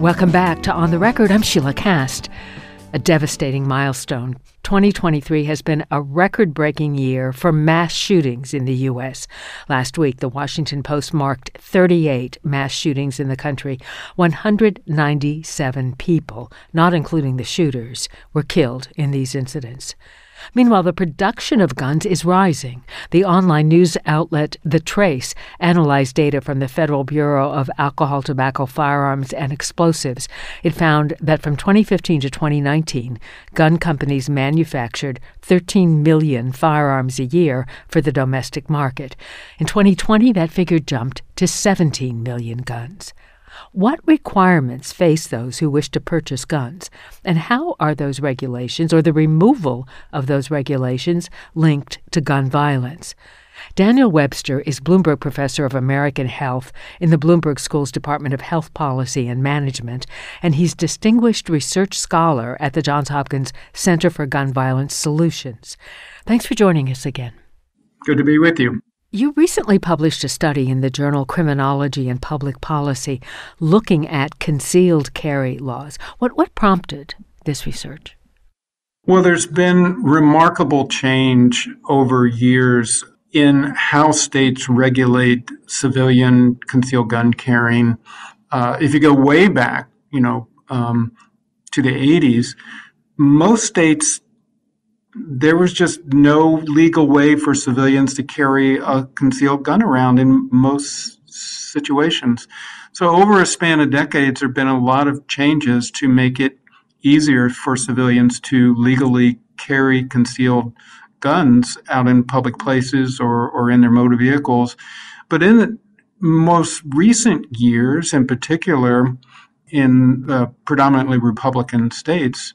Welcome back to On the Record. I'm Sheila Kast. A devastating milestone. 2023 has been a record breaking year for mass shootings in the U.S. Last week, the Washington Post marked 38 mass shootings in the country. 197 people, not including the shooters, were killed in these incidents. Meanwhile, the production of guns is rising. The online news outlet The Trace analyzed data from the Federal Bureau of Alcohol, Tobacco, Firearms, and Explosives. It found that from 2015 to 2019, gun companies manufactured 13 million firearms a year for the domestic market. In 2020, that figure jumped to 17 million guns. What requirements face those who wish to purchase guns, and how are those regulations or the removal of those regulations linked to gun violence? Daniel Webster is Bloomberg Professor of American Health in the Bloomberg School's Department of Health Policy and Management, and he's Distinguished Research Scholar at the Johns Hopkins Center for Gun Violence Solutions. Thanks for joining us again. Good to be with you. You recently published a study in the journal Criminology and Public Policy looking at concealed carry laws. What, what prompted this research? Well, there's been remarkable change over years in how states regulate civilian concealed gun carrying. Uh, if you go way back, you know, um, to the 80s, most states there was just no legal way for civilians to carry a concealed gun around in most situations. So, over a span of decades, there have been a lot of changes to make it easier for civilians to legally carry concealed guns out in public places or, or in their motor vehicles. But in the most recent years, in particular, in uh, predominantly Republican states,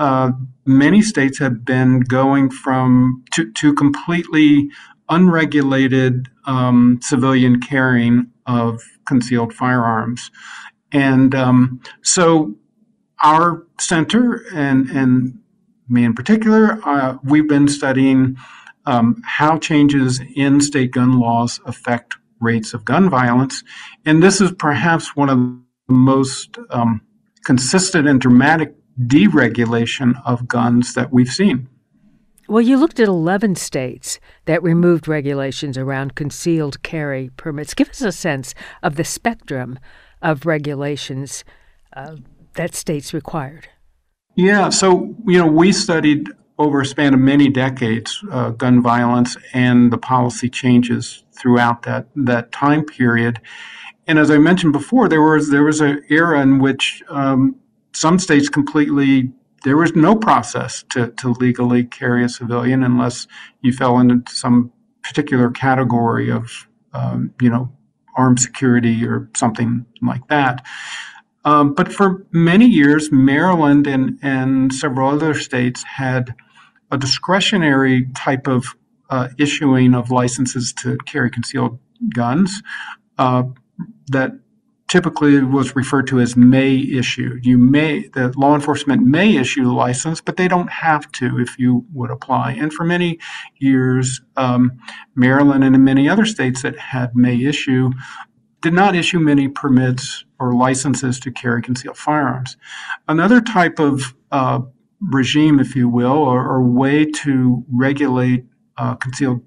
uh, many states have been going from to, to completely unregulated um, civilian carrying of concealed firearms. And um, so our center and, and me in particular, uh, we've been studying um, how changes in state gun laws affect rates of gun violence. And this is perhaps one of the most um, consistent and dramatic deregulation of guns that we've seen. Well, you looked at 11 states that removed regulations around concealed carry permits. Give us a sense of the spectrum of regulations uh, that states required. Yeah, so, you know, we studied over a span of many decades uh, gun violence and the policy changes throughout that, that time period. And as I mentioned before, there was there was an era in which um, some states completely there was no process to, to legally carry a civilian unless you fell into some particular category of um, you know armed security or something like that. Um, but for many years, Maryland and, and several other states had a discretionary type of uh, issuing of licenses to carry concealed guns uh, that typically was referred to as may issue. You may, the law enforcement may issue the license, but they don't have to if you would apply. And for many years, um, Maryland and many other states that had may issue did not issue many permits or licenses to carry concealed firearms. Another type of uh, regime, if you will, or, or way to regulate uh, concealed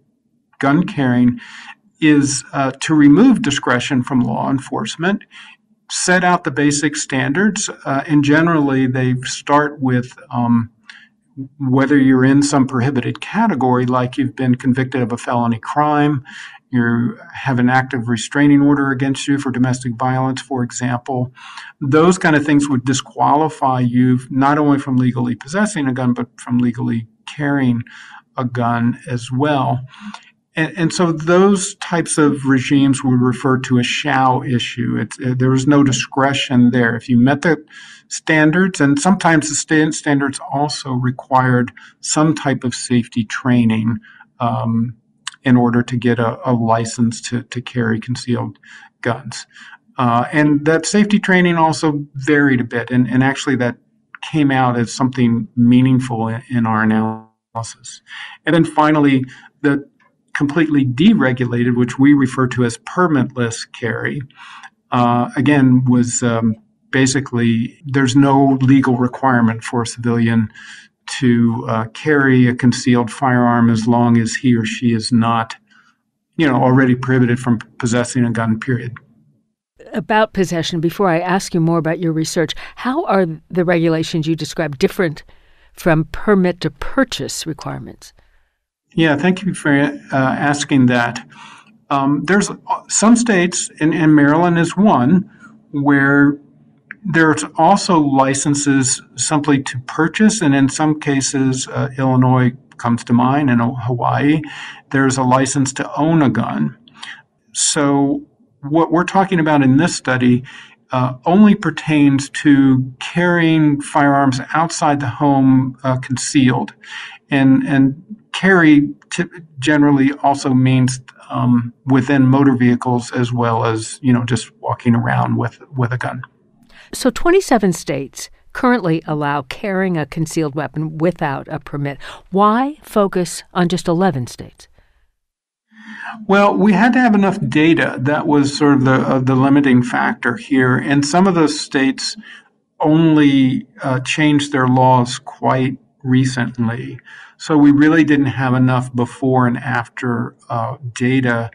gun carrying is uh, to remove discretion from law enforcement, set out the basic standards, uh, and generally they start with um, whether you're in some prohibited category, like you've been convicted of a felony crime, you have an active restraining order against you for domestic violence, for example. Those kind of things would disqualify you not only from legally possessing a gun, but from legally carrying a gun as well. And, and, so those types of regimes were referred to as shall issue. Uh, there was no discretion there. If you met the standards, and sometimes the st- standards also required some type of safety training um, in order to get a, a, license to, to carry concealed guns. Uh, and that safety training also varied a bit, and, and actually that came out as something meaningful in, in our analysis. And then finally, the completely deregulated, which we refer to as permitless carry, uh, again, was um, basically there's no legal requirement for a civilian to uh, carry a concealed firearm as long as he or she is not, you know, already prohibited from possessing a gun. Period. About possession, before I ask you more about your research, how are the regulations you describe different from permit to purchase requirements? Yeah, thank you for uh, asking that. Um, there's some states, and, and Maryland is one, where there's also licenses simply to purchase, and in some cases, uh, Illinois comes to mind, and Hawaii, there's a license to own a gun. So, what we're talking about in this study uh, only pertains to carrying firearms outside the home uh, concealed, and and carry t- generally also means um, within motor vehicles as well as you know just walking around with with a gun. So, 27 states currently allow carrying a concealed weapon without a permit. Why focus on just 11 states? Well, we had to have enough data. That was sort of the uh, the limiting factor here, and some of those states only uh, changed their laws quite recently. So we really didn't have enough before and after uh, data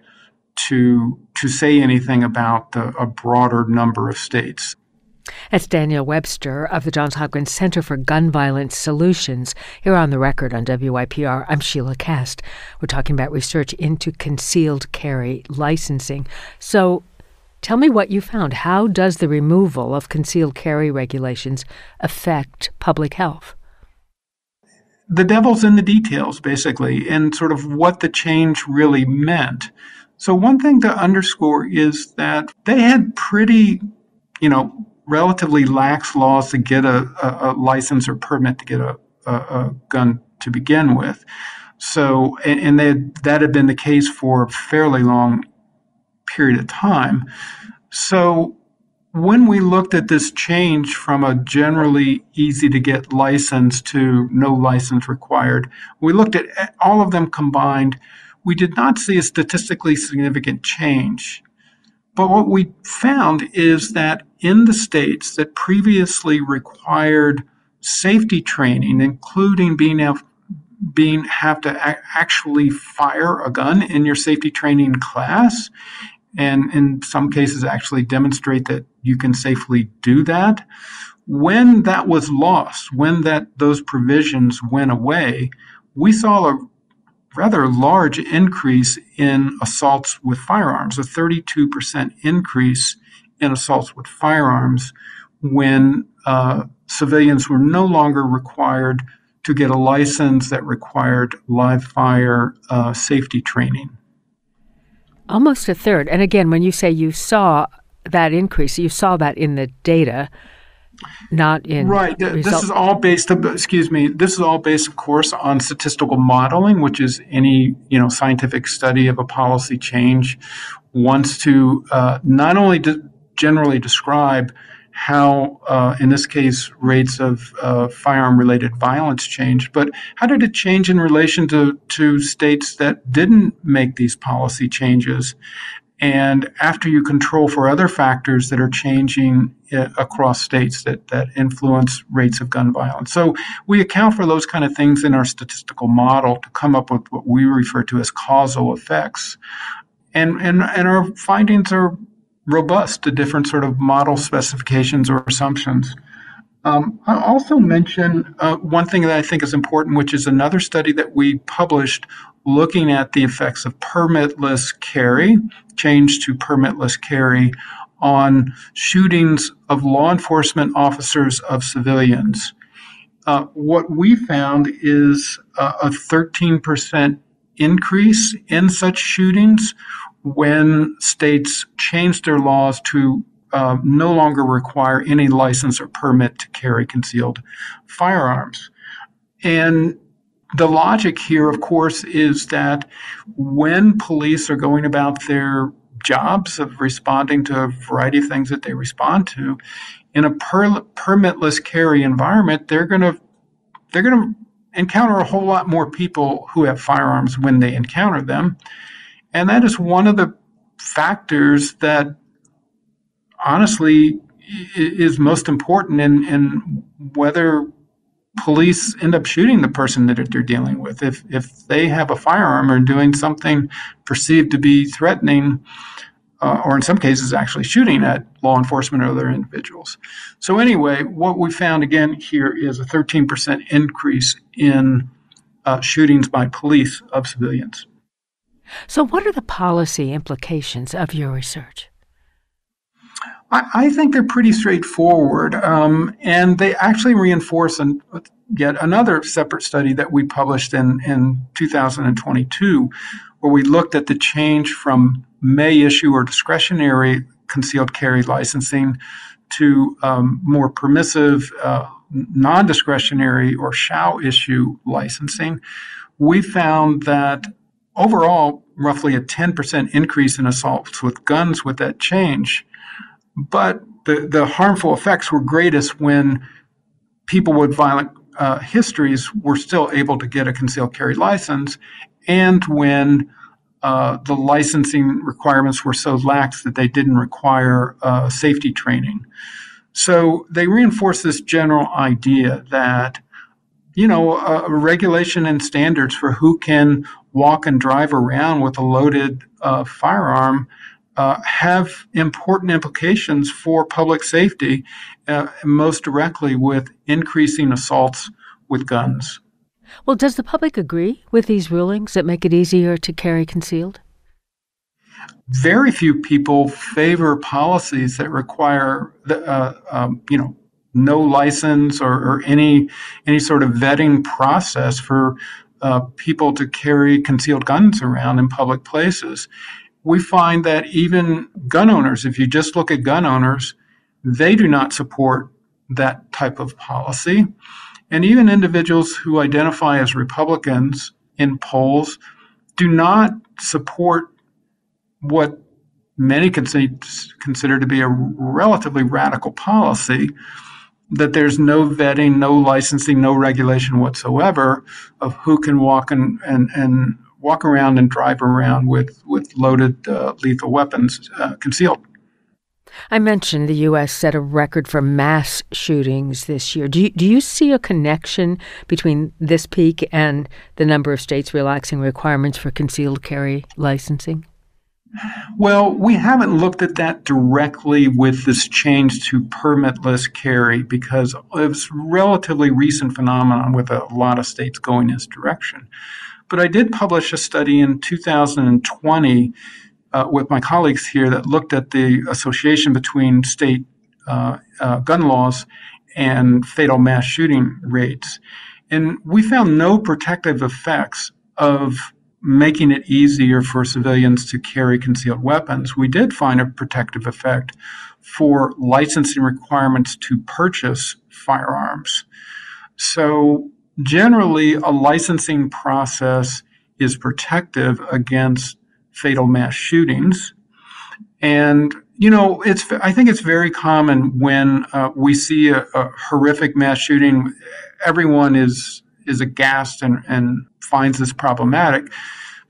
to to say anything about the, a broader number of states. That's Daniel Webster of the Johns Hopkins Center for Gun Violence Solutions. Here on the record on WYPR, I'm Sheila Kast. We're talking about research into concealed carry licensing. So, tell me what you found. How does the removal of concealed carry regulations affect public health? The devil's in the details, basically, and sort of what the change really meant. So, one thing to underscore is that they had pretty, you know, relatively lax laws to get a, a, a license or permit to get a, a, gun to begin with. So, and, and they, that had been the case for a fairly long period of time. So, when we looked at this change from a generally easy to get license to no license required, we looked at all of them combined. We did not see a statistically significant change. But what we found is that in the states that previously required safety training, including being able, being have to actually fire a gun in your safety training class, and in some cases actually demonstrate that you can safely do that. When that was lost, when that those provisions went away, we saw a rather large increase in assaults with firearms, a 32% increase in assaults with firearms when uh, civilians were no longer required to get a license that required live fire uh, safety training. Almost a third. And again, when you say you saw that increase, you saw that in the data not in right. This is all based. Excuse me. This is all based, of course, on statistical modeling, which is any you know scientific study of a policy change wants to uh, not only de- generally describe how, uh, in this case, rates of uh, firearm-related violence changed, but how did it change in relation to to states that didn't make these policy changes? And after you control for other factors that are changing uh, across states that, that influence rates of gun violence. So we account for those kind of things in our statistical model to come up with what we refer to as causal effects. And, and, and our findings are robust to different sort of model specifications or assumptions. Um, I'll also mention uh, one thing that I think is important, which is another study that we published looking at the effects of permitless carry, change to permitless carry, on shootings of law enforcement officers of civilians. Uh, what we found is uh, a 13% increase in such shootings when states changed their laws to uh, no longer require any license or permit to carry concealed firearms. And the logic here, of course, is that when police are going about their jobs of responding to a variety of things that they respond to, in a per- permitless carry environment, they're going to they're going to encounter a whole lot more people who have firearms when they encounter them, and that is one of the factors that honestly is most important in, in whether police end up shooting the person that they're dealing with. If, if they have a firearm or doing something perceived to be threatening, uh, or in some cases actually shooting at law enforcement or other individuals. So, anyway, what we found again here is a 13% increase in uh, shootings by police of civilians. So, what are the policy implications of your research? I, I think they're pretty straightforward, um, and they actually reinforce an, yet another separate study that we published in, in 2022, where we looked at the change from may issue or discretionary concealed carry licensing to um, more permissive, uh, non discretionary, or shall issue licensing. We found that overall, roughly a 10% increase in assaults with guns with that change. But the, the harmful effects were greatest when people with violent uh, histories were still able to get a concealed carry license, and when uh, the licensing requirements were so lax that they didn't require uh, safety training. So they reinforce this general idea that, you know, regulation and standards for who can walk and drive around with a loaded uh, firearm uh, have important implications for public safety, uh, most directly with increasing assaults with guns. Well, does the public agree with these rulings that make it easier to carry concealed? Very few people favor policies that require, the, uh, um, you know, no license or, or, any any sort of vetting process for uh, people to carry concealed guns around in public places we find that even gun owners, if you just look at gun owners, they do not support that type of policy. And even individuals who identify as Republicans in polls do not support what many consider to be a relatively radical policy that there's no vetting, no licensing, no regulation whatsoever of who can walk and, and, and walk around and drive around with, with loaded uh, lethal weapons uh, concealed. I mentioned the U.S. set a record for mass shootings this year. Do you, do you see a connection between this peak and the number of states relaxing requirements for concealed carry licensing? Well, we haven't looked at that directly with this change to permitless carry because it's a relatively recent phenomenon with a lot of states going this direction. But I did publish a study in 2020 uh, with my colleagues here that looked at the association between state uh, uh, gun laws and fatal mass shooting rates. And we found no protective effects of making it easier for civilians to carry concealed weapons. We did find a protective effect for licensing requirements to purchase firearms. So generally a licensing process is protective against fatal mass shootings. And you know, it's I think it's very common when uh, we see a, a, horrific mass shooting, everyone is is aghast and, and finds this problematic.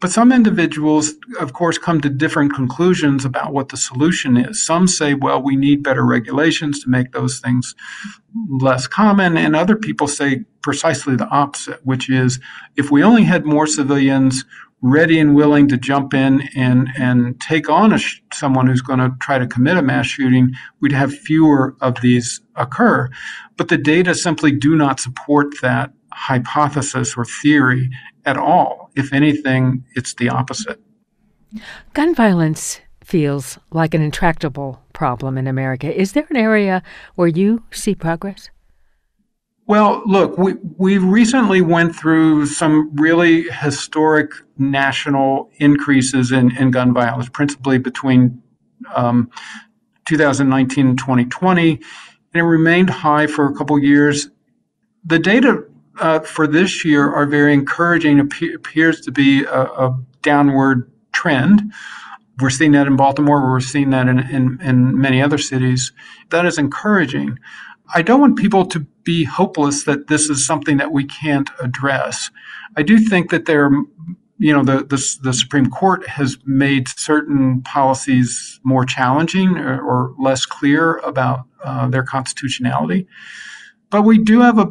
But some individuals, of course, come to different conclusions about what the solution is. Some say, well, we need better regulations to make those things less common. And other people say precisely the opposite, which is if we only had more civilians ready and willing to jump in and, and take on a sh- someone who's going to try to commit a mass shooting, we'd have fewer of these occur. But the data simply do not support that hypothesis or theory at all. If anything, it's the opposite. Gun violence feels like an intractable problem in America. Is there an area where you see progress? Well, look, we, we recently went through some really historic national increases in, in gun violence, principally between um, 2019 and 2020, and it remained high for a couple years. The data uh, for this year are very encouraging. Appears to be a, a, downward trend. We're seeing that in Baltimore. We're seeing that in, in, in many other cities. That is encouraging. I don't want people to be hopeless that this is something that we can't address. I do think that there you know, the, the, the, Supreme Court has made certain policies more challenging or, or less clear about uh, their constitutionality. But we do have a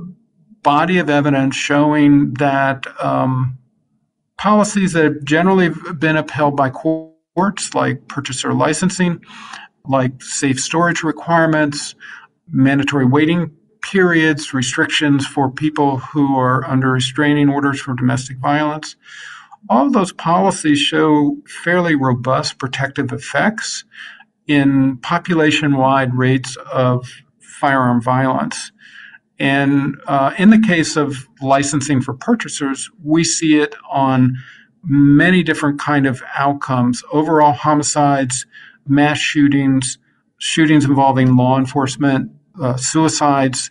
body of evidence showing that um, policies that have generally been upheld by courts, like purchaser licensing, like safe storage requirements, mandatory waiting periods, restrictions for people who are under restraining orders for domestic violence. All those policies show fairly robust protective effects in population wide rates of firearm violence. And uh, in the case of licensing for purchasers, we see it on many different kind of outcomes: overall homicides, mass shootings, shootings involving law enforcement, uh, suicides,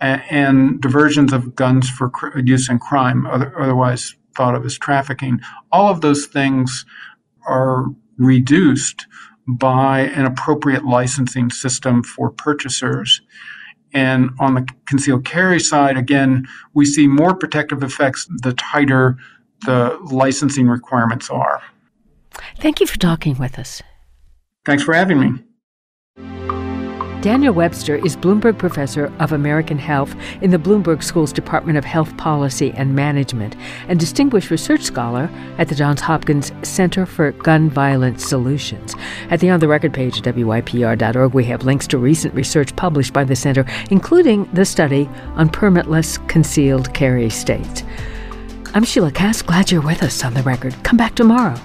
and, diversions of guns for use in crime, other, otherwise thought of as trafficking. All of those things are reduced by an appropriate licensing system for purchasers. And on the concealed carry side, again, we see more protective effects the tighter the licensing requirements are. Thank you for talking with us. Thanks for having me. Daniel Webster is Bloomberg Professor of American Health in the Bloomberg School's Department of Health Policy and Management and Distinguished Research Scholar at the Johns Hopkins Center for Gun Violence Solutions. At the On the Record page at WYPR.org, we have links to recent research published by the center, including the study on permitless concealed carry states. I'm Sheila Kast. Glad you're with us on the record. Come back tomorrow.